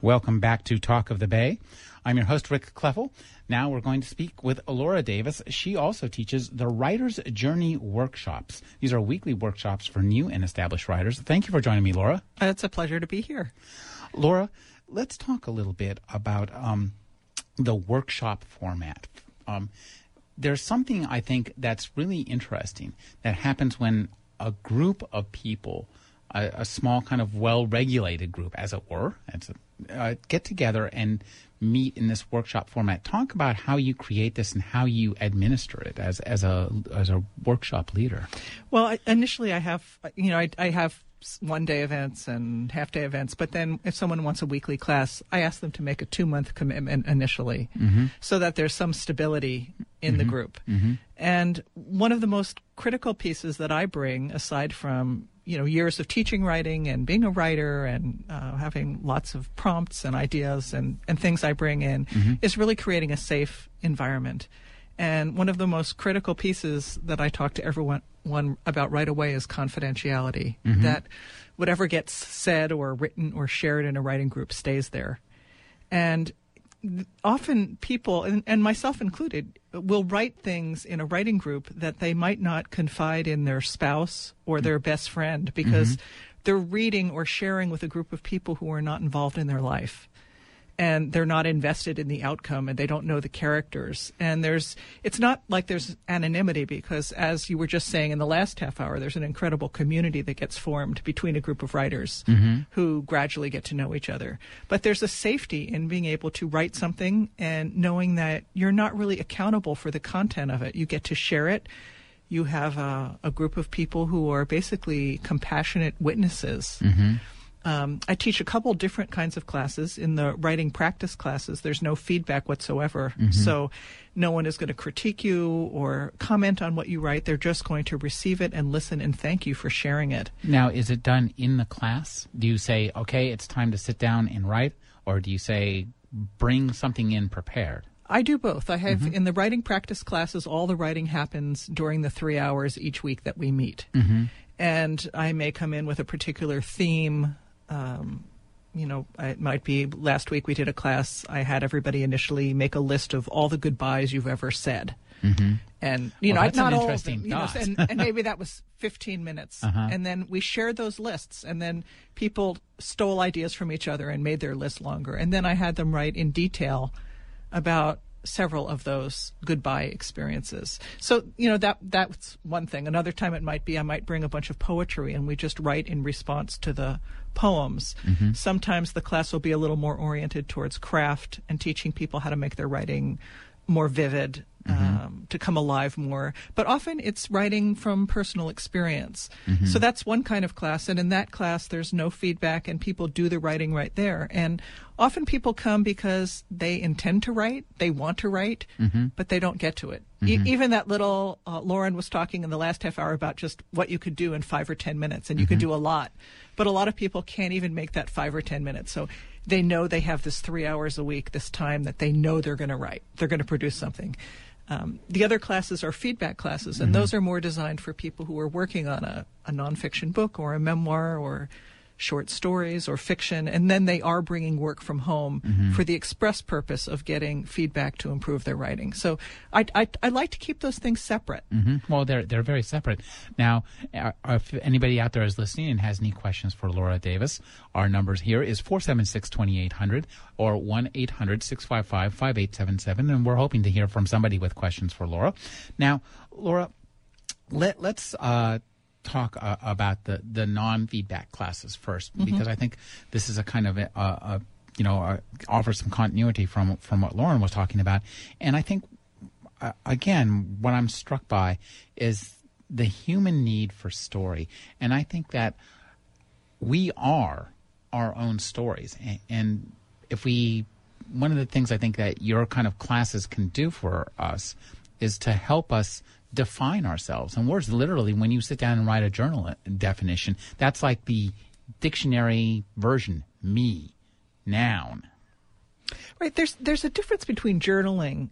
Welcome back to Talk of the Bay. I'm your host, Rick Kleffel. Now we're going to speak with Laura Davis. She also teaches the Writer's Journey workshops. These are weekly workshops for new and established writers. Thank you for joining me, Laura. It's a pleasure to be here. Laura, let's talk a little bit about um, the workshop format. Um, there's something I think that's really interesting that happens when a group of people, a, a small kind of well-regulated group, as it were, It's a, uh, get together and meet in this workshop format. Talk about how you create this and how you administer it as as a as a workshop leader. Well, I, initially I have you know I, I have one day events and half day events, but then if someone wants a weekly class, I ask them to make a two month commitment initially, mm-hmm. so that there's some stability in mm-hmm. the group. Mm-hmm. And one of the most critical pieces that I bring, aside from you know years of teaching writing and being a writer and uh, having lots of prompts and ideas and, and things I bring in mm-hmm. is really creating a safe environment. And one of the most critical pieces that I talk to everyone one about right away is confidentiality. Mm-hmm. That whatever gets said or written or shared in a writing group stays there. And often people, and, and, myself included, will write things in a writing group that they might not confide in their spouse or their best friend because mm-hmm. they're reading or sharing with a group of people who are not involved in their life and they're not invested in the outcome and they don't know the characters. And there's it's not like there's anonymity because as you were just saying in the last half hour there's an incredible community that gets formed between a group of writers mm-hmm. who gradually get to know each other. But there's a safety in being able to write something and knowing that you're not really accountable for the content of it. You get to share it. You have a, a group of people who are basically compassionate witnesses. Mm-hmm um, I teach a couple different kinds of classes. In the writing practice classes, there's no feedback whatsoever. Mm-hmm. So no one is going to critique you or comment on what you write. They're just going to receive it and listen and thank you for sharing it. Now, is it done in the class? Do you say, okay, it's time to sit down and write? Or do you say, bring something in prepared? I do both. I have mm-hmm. in the writing practice classes, all the writing happens during the three hours each week that we meet. Mm-hmm. And I may come in with a particular theme um, you know, it might be last week we did a class. I had everybody initially make a list of all the goodbyes you've ever said. Mm-hmm. And you well, know, not all of them, you know, and, and, maybe that was 15 minutes. Uh-huh. And then we shared those lists, and then people stole ideas from each other and made their list longer. And then I had them write in detail about several of those goodbye experiences. So, you know, that that's one thing. Another time it might be I might bring a bunch of poetry and we just write in response to the poems. Mm-hmm. Sometimes the class will be a little more oriented towards craft and teaching people how to make their writing more vivid mm-hmm. um, to come alive more. But often it's writing from personal experience. Mm-hmm. So that's one kind of class. And in that class, there's no feedback and people do the writing right there. And often people come because they intend to write, they want to write, mm-hmm. but they don't get to it. E- mm-hmm. even that little, uh, Lauren was talking in the last half hour about just what you could do in five or 10 minutes, and you could mm-hmm. do a lot. But a lot of people can't even make that five or 10 minutes. So they know they have this three hours a week, this time that they know they're going to write, they're going to produce something. Um, the other classes are feedback classes, and mm-hmm. those are more designed for people who are working on a, a nonfiction book or a memoir or short stories or fiction, and then they are bringing work from home mm-hmm. for the express purpose of getting feedback to improve their writing. So I, I, I like to keep those things separate. Mm-hmm. Well, they're they're very separate. Now, uh, if anybody out there is listening and has any questions for Laura Davis, our numbers here is 476-2800 or 1-800-655-5877, and we're hoping to hear from somebody with questions for Laura. Now, Laura, let, let's uh, talk uh, about the the non feedback classes 1st mm-hmm. because I think this is a kind of a, a, a you know offers some continuity from from what Lauren was talking about, and I think uh, again what I'm struck by is the human need for story, and I think that we are our own stories, and, and if we one of the things I think that your kind of classes can do for us is to help us define ourselves. And words, literally, when you sit down and write a journal definition, that's like the dictionary version. Me, noun. Right. There's there's a difference between journaling.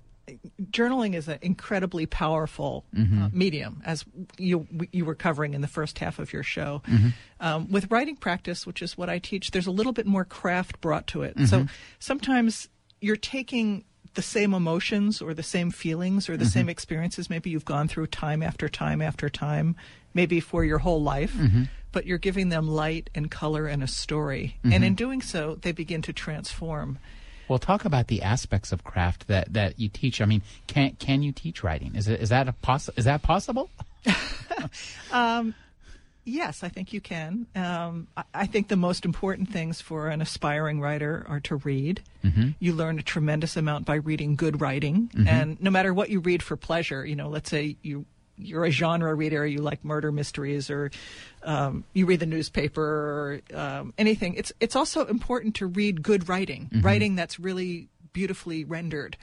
Journaling is an incredibly powerful uh, medium, as you you were covering in the first half of your show. Um, with writing practice, which is what I teach, there's a little bit more craft brought to it. So sometimes you're taking the same emotions or the same feelings or the mm-hmm. same experiences maybe you've gone through time after time after time, maybe for your whole life, mm-hmm. but you're giving them light and color and a story. And in mm-hmm. doing so, they begin to transform. Well, talk about the aspects of craft that, that you teach. I mean, can can you teach writing? Is it is that a poss- is that possible? Um, Yes, I think you can. Um, I, I think the most important things for an aspiring writer are to read. You learn a tremendous amount by reading good writing, and no matter what you read for pleasure, you know, let's say you you're a genre reader, you like murder mysteries, or um, you read the newspaper, or um, anything. It's it's also important to read good writing, writing that's really beautifully rendered.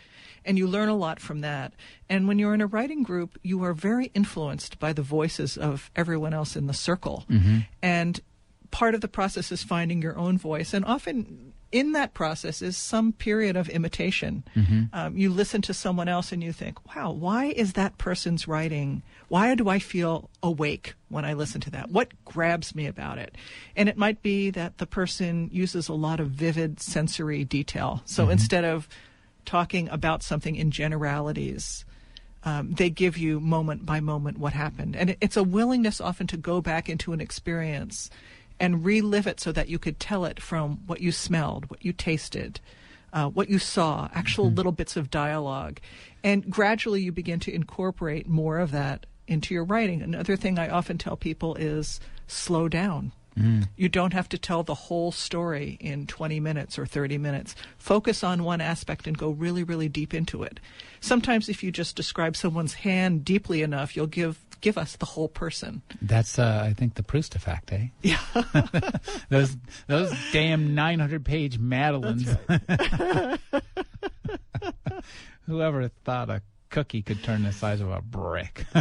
And you learn a lot from that. And when you're in a writing group, you are very influenced by the voices of everyone else in the circle. Mm-hmm. And part of the process is finding your own voice. And often in that process is some period of imitation. Mm-hmm. Um, you listen to someone else and you think, wow, why is that person's writing? Why do I feel awake when I listen to that? What grabs me about it? And it might be that the person uses a lot of vivid sensory detail. So mm-hmm. instead of talking about something in generalities, um, they give you moment by moment what happened. And it's a willingness often to go back into an experience and relive it so that you could tell it from what you smelled, what you tasted, uh, what you saw, actual little bits of dialogue. And gradually you begin to incorporate more of that into your writing. Another thing I often tell people is slow down. You don't have to tell the whole story in 20 minutes or 30 minutes. Focus on one aspect and go really, really deep into it. Sometimes, if you just describe someone's hand deeply enough, you'll give give us the whole person. That's uh, I think the Proust effect, eh? Yeah. those those damn 900 page Madeleines. Whoever thought a cookie could turn the size of a brick?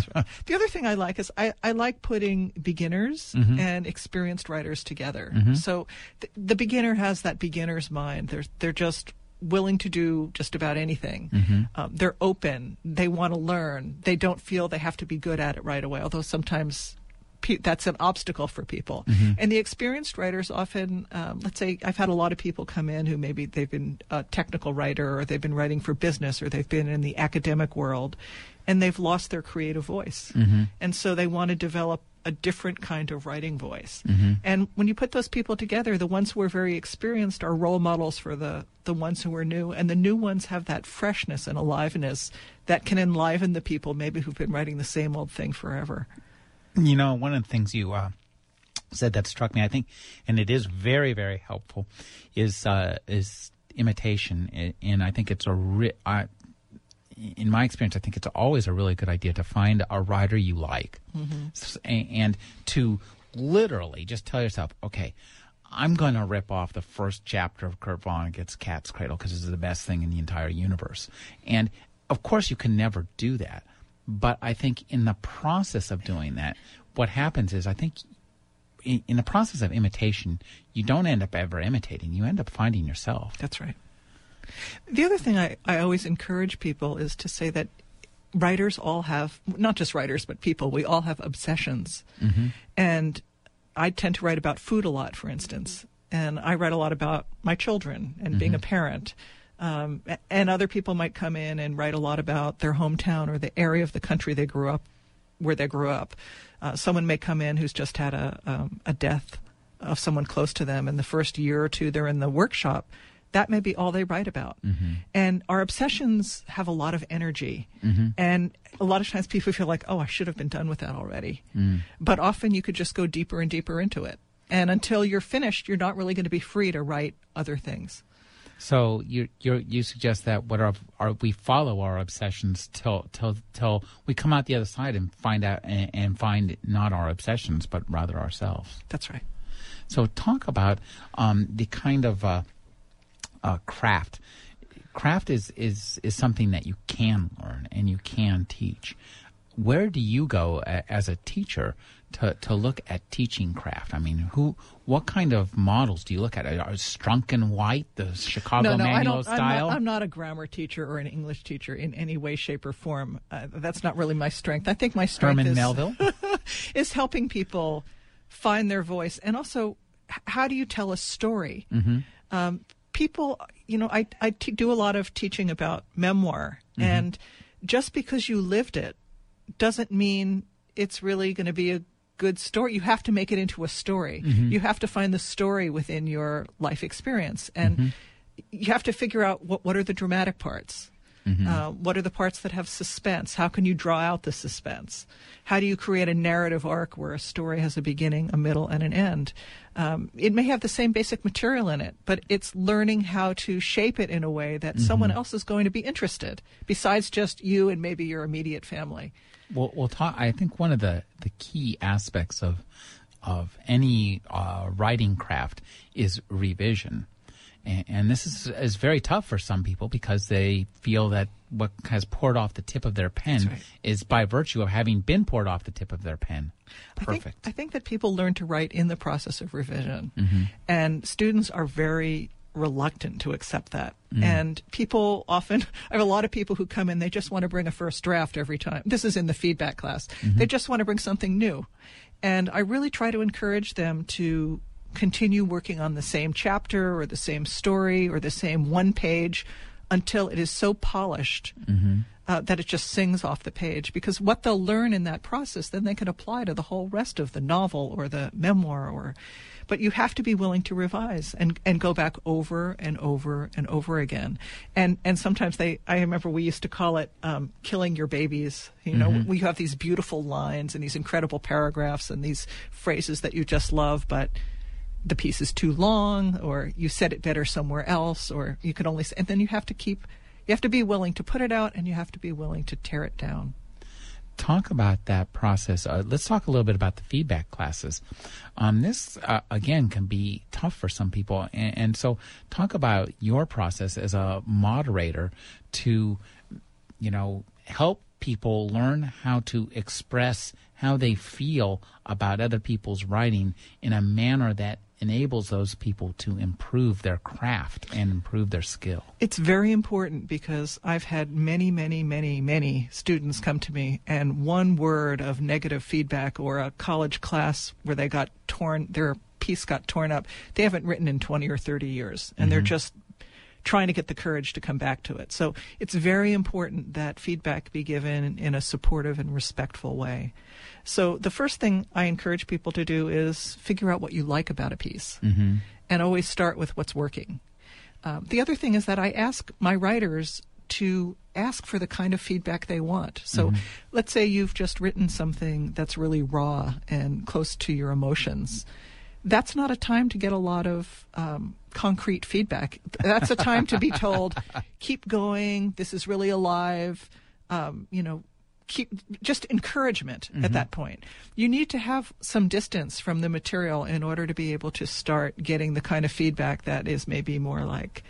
The other thing I like is I, I like putting beginners mm-hmm. and experienced writers together. Mm-hmm. So th- the beginner has that beginner's mind. They're they're just willing to do just about anything. Mm-hmm. Um, they're open. They want to learn. They don't feel they have to be good at it right away. Although sometimes pe- that's an obstacle for people. Mm-hmm. And the experienced writers often, um, let's say, I've had a lot of people come in who maybe they've been a technical writer or they've been writing for business or they've been in the academic world and they've lost their creative voice. Mm-hmm. And so they want to develop a different kind of writing voice. Mm-hmm. And when you put those people together, the ones who are very experienced are role models for the, the ones who are new, and the new ones have that freshness and aliveness that can enliven the people maybe who've been writing the same old thing forever. You know, one of the things you uh, said that struck me, I think, and it is very, very helpful, is uh, is imitation, and I think it's a ri- I, in my experience, I think it's always a really good idea to find a writer you like, a- and to literally just tell yourself, okay. I'm going to rip off the first chapter of Kurt Vonnegut's Cat's Cradle because it's the best thing in the entire universe. And of course, you can never do that. But I think in the process of doing that, what happens is I think in, in the process of imitation, you don't end up ever imitating. You end up finding yourself. That's right. The other thing I, I always encourage people is to say that writers all have, not just writers, but people, we all have obsessions. Mm-hmm. And I tend to write about food a lot, for instance. And I write a lot about my children and being a mm-hmm. parent. Um, and other people might come in and write a lot about their hometown or the area of the country they grew up, where they grew up. Uh, someone may come in who's just had a, um, a death of someone close to them, and the first year or two they're in the workshop, that may be all they write about. And our obsessions have a lot of energy. And a lot of times people feel like, oh, I should have been done with that already. But often you could just go deeper and deeper into it. And until you're finished, you're not really going to be free to write other things. So you you you suggest that what our, our we follow our obsessions till till till we come out the other side and find out and, and find not our obsessions but rather ourselves. That's right. So talk about um, the kind of uh, uh, craft. Craft is, is is something that you can learn and you can teach. where do you go a, as a teacher to, to look at teaching craft? I mean, who, what kind of models do you look at? Are Strunk and White, the Chicago no, no, manual I don't, style? I'm not, I'm not a grammar teacher or an English teacher in any way, shape, or form. Uh, that's not really my strength. I think my strength Herman is, Melville? is helping people find their voice and also how do you tell a story? Mm-hmm. Um, people, you know, I, I t- do a lot of teaching about memoir, Mm-hmm. and just because you lived it doesn't mean it's really going to be a good story. You have to make it into a story. Mm-hmm. You have to find the story within your life experience, and Mm-hmm. you have to figure out what what are the dramatic parts. Mm-hmm. Uh, what are the parts that have suspense? How can you draw out the suspense? How do you create a narrative arc where a story has a beginning, a middle, and an end? Um, it may have the same basic material in it, but it's learning how to shape it in a way that someone else is going to be interested, besides just you and maybe your immediate family. We'll, we'll talk. I think one of the, the key aspects of of any uh, writing craft is revision, and, and this is is very tough for some people because they feel that what has poured off the tip of their pen right. is by virtue of having been poured off the tip of their pen. I think, Perfect. I think that people learn to write in the process of revision, Mm-hmm. and students are very reluctant to accept that. Mm. And people often, I have a lot of people who come in, they just want to bring a first draft every time. This is in the feedback class. Mm-hmm. They just want to bring something new. And I really try to encourage them to continue working on the same chapter or the same story or the same one page until it is so polished uh, that it just sings off the page. Because what they'll learn in that process, then they can apply to the whole rest of the novel or the memoir. Or, but you have to be willing to revise and and go back over and over and over again. And and sometimes they, I remember we used to call it um, killing your babies. You know, we have these beautiful lines and these incredible paragraphs and these phrases that you just love, but the piece is too long or you said it better somewhere else or you could only say, and then you have to keep you have to be willing to put it out and you have to be willing to tear it down talk about that process. Uh, let's talk a little bit about the feedback classes. Um, this uh, again can be tough for some people, and, and so talk about your process as a moderator to, you know, help people learn how to express how they feel about other people's writing in a manner that enables those people to improve their craft and improve their skill. It's very important because I've had many, many, many, many students come to me, and one word of negative feedback or a college class where they got torn, their piece got torn up, they haven't written in 20 or 30 years, and they're mm-hmm. just trying to get the courage to come back to it. So it's very important that feedback be given in a supportive and respectful way. So the first thing I encourage people to do is figure out what you like about a piece and always start with what's working. Um, the other thing is that I ask my writers to ask for the kind of feedback they want. So let's say you've just written something that's really raw and close to your emotions. That's not a time to get a lot of um, concrete feedback. That's a time to be told, keep going, this is really alive, um, you know, keep just encouragement at that point. You need to have some distance from the material in order to be able to start getting the kind of feedback that is maybe more like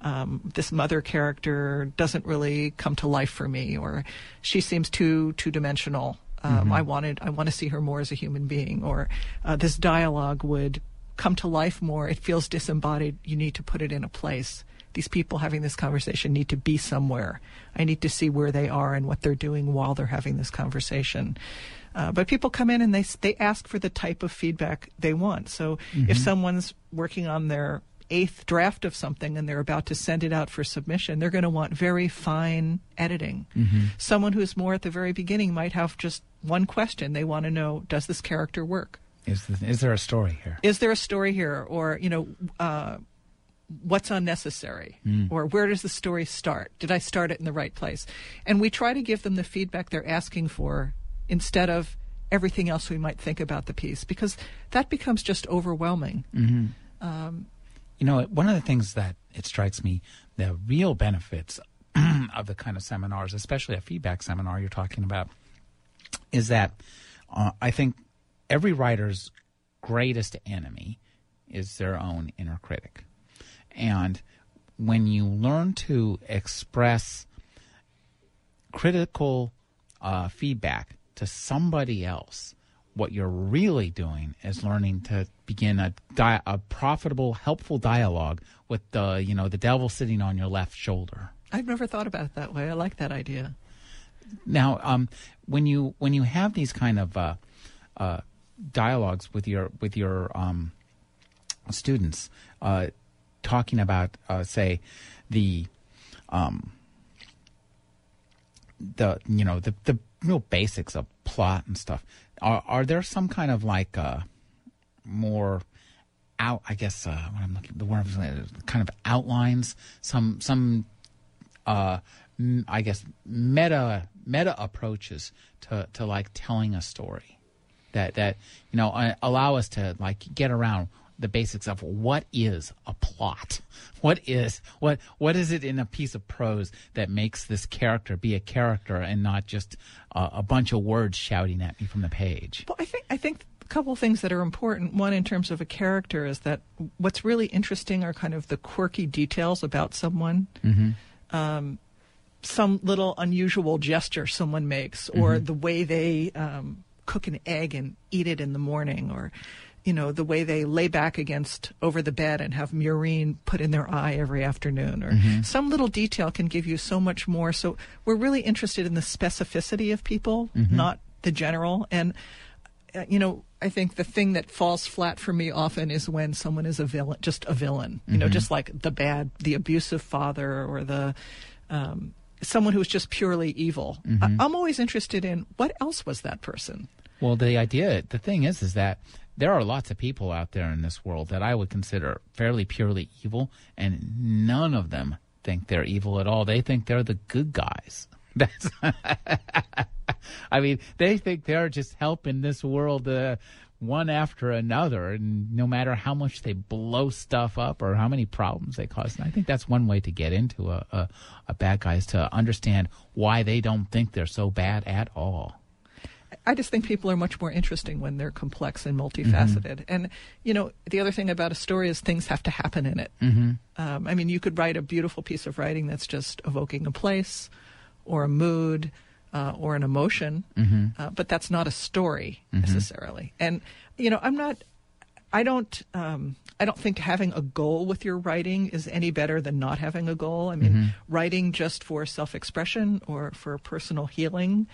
um, this mother character doesn't really come to life for me, or she seems too two dimensional. Um, I wanted I want to see her more as a human being, or uh, this dialogue would come to life more. It feels disembodied. You need to put it in a place these people having this conversation need to be somewhere. I need to see where they are and what they're doing while they're having this conversation. Uh, but people come in and they they ask for the type of feedback they want. So if someone's working on their eighth draft of something and they're about to send it out for submission, they're going to want very fine editing. Mm-hmm. Someone who's more at the very beginning might have just one question. They want to know, does this character work? Is, the, is there a story here? Is there a story here? Or, you know, uh, what's unnecessary mm. or where does the story start did i start it in the right place and we try to give them the feedback they're asking for instead of everything else we might think about the piece because that becomes just overwhelming mm-hmm. um, You know, one of the things that it strikes me, the real benefits of the kind of seminars, especially a feedback seminar you're talking about, is that uh, I think every writer's greatest enemy is their own inner critic. And when you learn to express critical uh, feedback to somebody else, what you're really doing is learning to begin a, di- a profitable, helpful dialogue with the you know the devil sitting on your left shoulder. I've never thought about it that way. I like that idea. Now, um, when you when you have these kind of uh, uh, dialogues with your with your um, students, uh, talking about uh, say the um, the you know the the real basics of plot and stuff. Are are there some kind of like uh, more out? I guess uh, what I'm looking the word kind of outlines some some uh, I guess meta meta approaches to to like telling a story that that you know allow us to like get around the basics of what is a plot what is what what is it in a piece of prose that makes this character be a character and not just uh, a bunch of words shouting at me from the page Well, I think I think a couple things that are important. One, in terms of a character, is that what's really interesting are kind of the quirky details about someone. Um, some little unusual gesture someone makes, or the way they um, cook an egg and eat it in the morning, or you know the way they lay back against over the bed and have murine put in their eye every afternoon, or some little detail can give you so much more. So we're really interested in the specificity of people, not the general. And uh, you know, I think the thing that falls flat for me often is when someone is a villain, just a villain. You know, just like the bad, the abusive father, or the um, someone who's just purely evil. I- I'm always interested in what else was that person. Well, the idea, the thing is, is that there are lots of people out there in this world that I would consider fairly purely evil, and none of them think they're evil at all. They think they're the good guys. That's, I mean, they think they're just helping this world uh, one after another, and no matter how much they blow stuff up or how many problems they cause. And I think that's one way to get into a, a, a bad guy is to understand why they don't think they're so bad at all. I just think people are much more interesting when they're complex and multifaceted. And you know, the other thing about a story is things have to happen in it. Mm-hmm. Um, I mean, you could write a beautiful piece of writing that's just evoking a place, or a mood, uh, or an emotion, uh, but that's not a story necessarily. And you know, I'm not. I don't. Um, I don't think having a goal with your writing is any better than not having a goal. I mean, writing just for self-expression or for personal healing,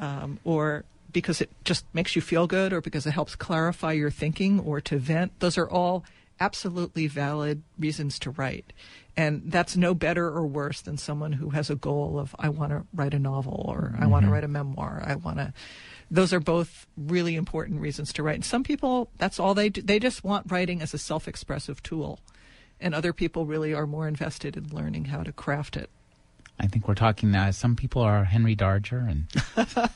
um, or because it just makes you feel good, or because it helps clarify your thinking, or to vent. Those are all absolutely valid reasons to write. And that's no better or worse than someone who has a goal of, I want to write a novel or I want to mm-hmm. write a memoir. I want to. Those are both really important reasons to write. And some people, that's all they do. They just want writing as a self expressive tool. And other people really are more invested in learning how to craft it. I think we're talking. Uh, some people are Henry Darger, and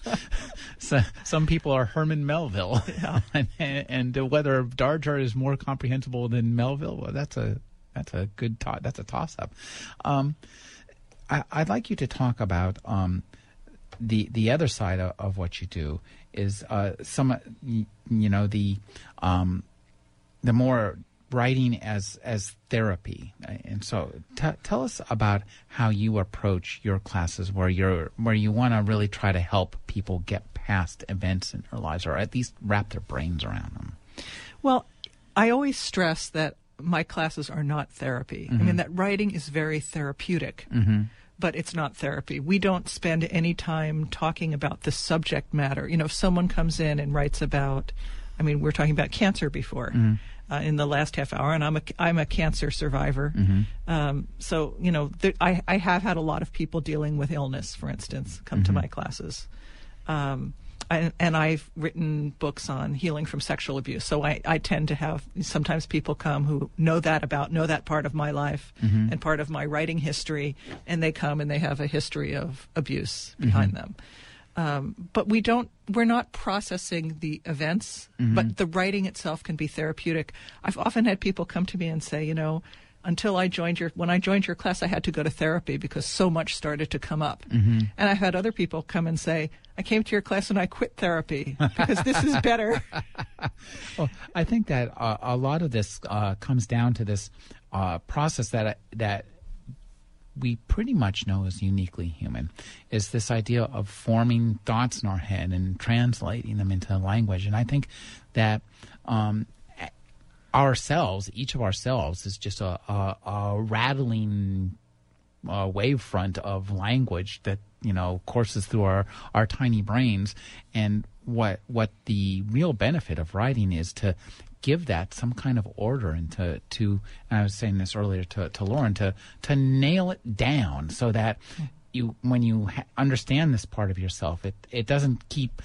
so, some people are Herman Melville. and, and whether Darger is more comprehensible than Melville, well, that's a that's a good to- that's a toss up. Um, I, I'd like you to talk about um, the the other side of, of what you do is uh, some you, you know the um, the more writing as as therapy and so t- tell us about how you approach your classes where you're where you want to really try to help people get past events in their lives or at least wrap their brains around them Well, I always stress that my classes are not therapy. I mean, mm-hmm. that writing is very therapeutic, mm-hmm. but it's not therapy. We don't spend any time talking about the subject matter. You know, if someone comes in and writes about, I mean, we are talking about cancer before. Mm-hmm. Uh, in the last half hour, and I'm a I'm a cancer survivor, um, so you know there, I I have had a lot of people dealing with illness, for instance, come to my classes. Um, I, and I've written books on healing from sexual abuse. So I, I tend to have sometimes people come who know that about, know that part of my life and part of my writing history, and they come and they have a history of abuse behind them. Um, but we don't, we're not processing the events, but the writing itself can be therapeutic. I've often had people come to me and say, you know, until I joined your when I joined your class, I had to go to therapy because so much started to come up. And I've had other people come and say, I came to your class and I quit therapy because this is better. Well, I think that uh, a lot of this uh, comes down to this uh, process that that we pretty much know is uniquely human is this idea of forming thoughts in our head and translating them into language. And I think that um, ourselves, each of ourselves, is just a, a, a rattling uh, wavefront of language that you know courses through our, our tiny brains. And what what the real benefit of writing is to give that some kind of order and to, to and I was saying this earlier to, to Lauren to to nail it down so that you when you ha- understand this part of yourself it it doesn't keep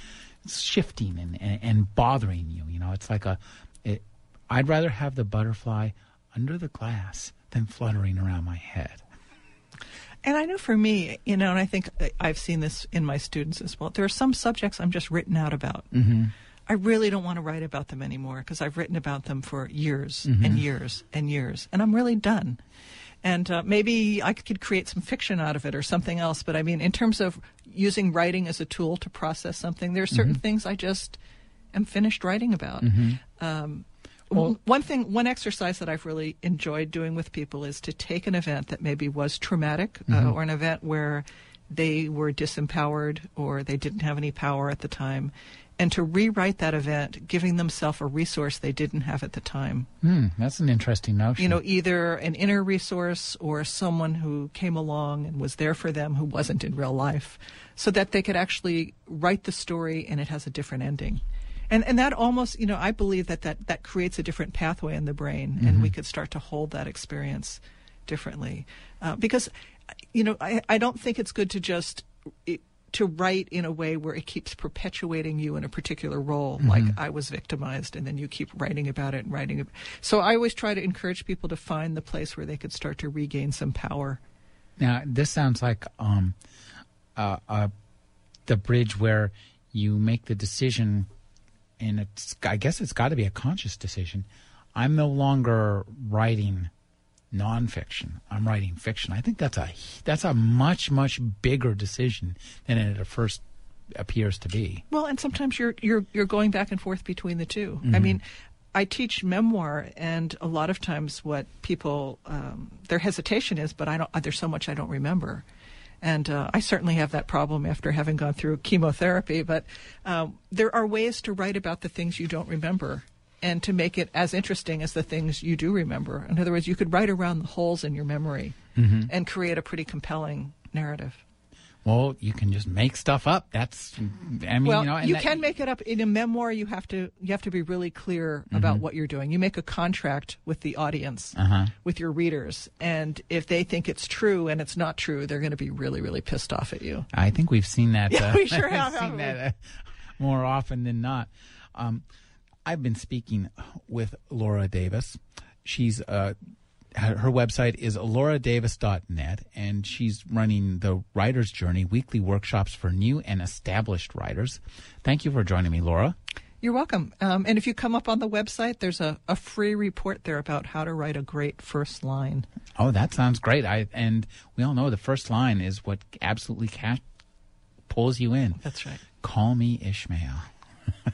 shifting and, and, and bothering you you know it's like a it, I'd rather have the butterfly under the glass than fluttering around my head And I know for me, you know, and I think I've seen this in my students as well. There are some subjects I'm just written out about. Mm-hmm. I really don't want to write about them anymore because I've written about them for years Mm-hmm. and years and years, and I'm really done. And uh, maybe I could create some fiction out of it or something else. But I mean, in terms of using writing as a tool to process something, there are certain Mm-hmm. things I just am finished writing about. Um, Well- one thing, one exercise that I've really enjoyed doing with people is to take an event that maybe was traumatic uh, or an event where they were disempowered or they didn't have any power at the time, and to rewrite that event, giving themselves a resource they didn't have at the time. hmm, that's an interesting notion You know, either an inner resource or someone who came along and was there for them who wasn't in real life, so that they could actually write the story and it has a different ending. And and that almost, you know, I believe that that, that creates a different pathway in the brain, and we could start to hold that experience differently. Uh, because, you know, I, I don't think it's good to just. It, to write in a way where it keeps perpetuating you in a particular role, like I was victimized, and then you keep writing about it and writing. it. So I always try to encourage people to find the place where they could start to regain some power. Now, this sounds like um, uh, uh, the bridge where you make the decision, and it's I guess it's got to be a conscious decision. I'm no longer writing nonfiction. I'm writing fiction. I think that's a that's a much much bigger decision than it at first appears to be. Well, and sometimes you're you're you're going back and forth between the 2 I mean, I teach memoir, and a lot of times what people um, their hesitation is, but I don't. There's so much I don't remember, and uh, I certainly have that problem after having gone through chemotherapy. But um, there are ways to write about the things you don't remember. And to make it as interesting as the things you do remember. In other words, you could write around the holes in your memory and create a pretty compelling narrative. Well, you can just make stuff up. That's I mean, well, you know, and you that- can make it up in a memoir. You have to you have to be really clear Mm-hmm. about what you're doing. You make a contract with the audience, Uh-huh. with your readers, and if they think it's true and it's not true, they're going to be really really pissed off at you. I think we've seen that. Yeah, uh, we sure have, seen that uh, more often than not. Um, I've been speaking with Laura Davis. She's uh, her website is lauradavis.net, and she's running the Writer's Journey weekly workshops for new and established writers. Thank you for joining me, Laura. You're welcome. Um, and if you come up on the website, there's a, a free report there about how to write a great first line. Oh, that sounds great. I and we all know the first line is what absolutely ca- pulls you in. That's right. Call me Ishmael.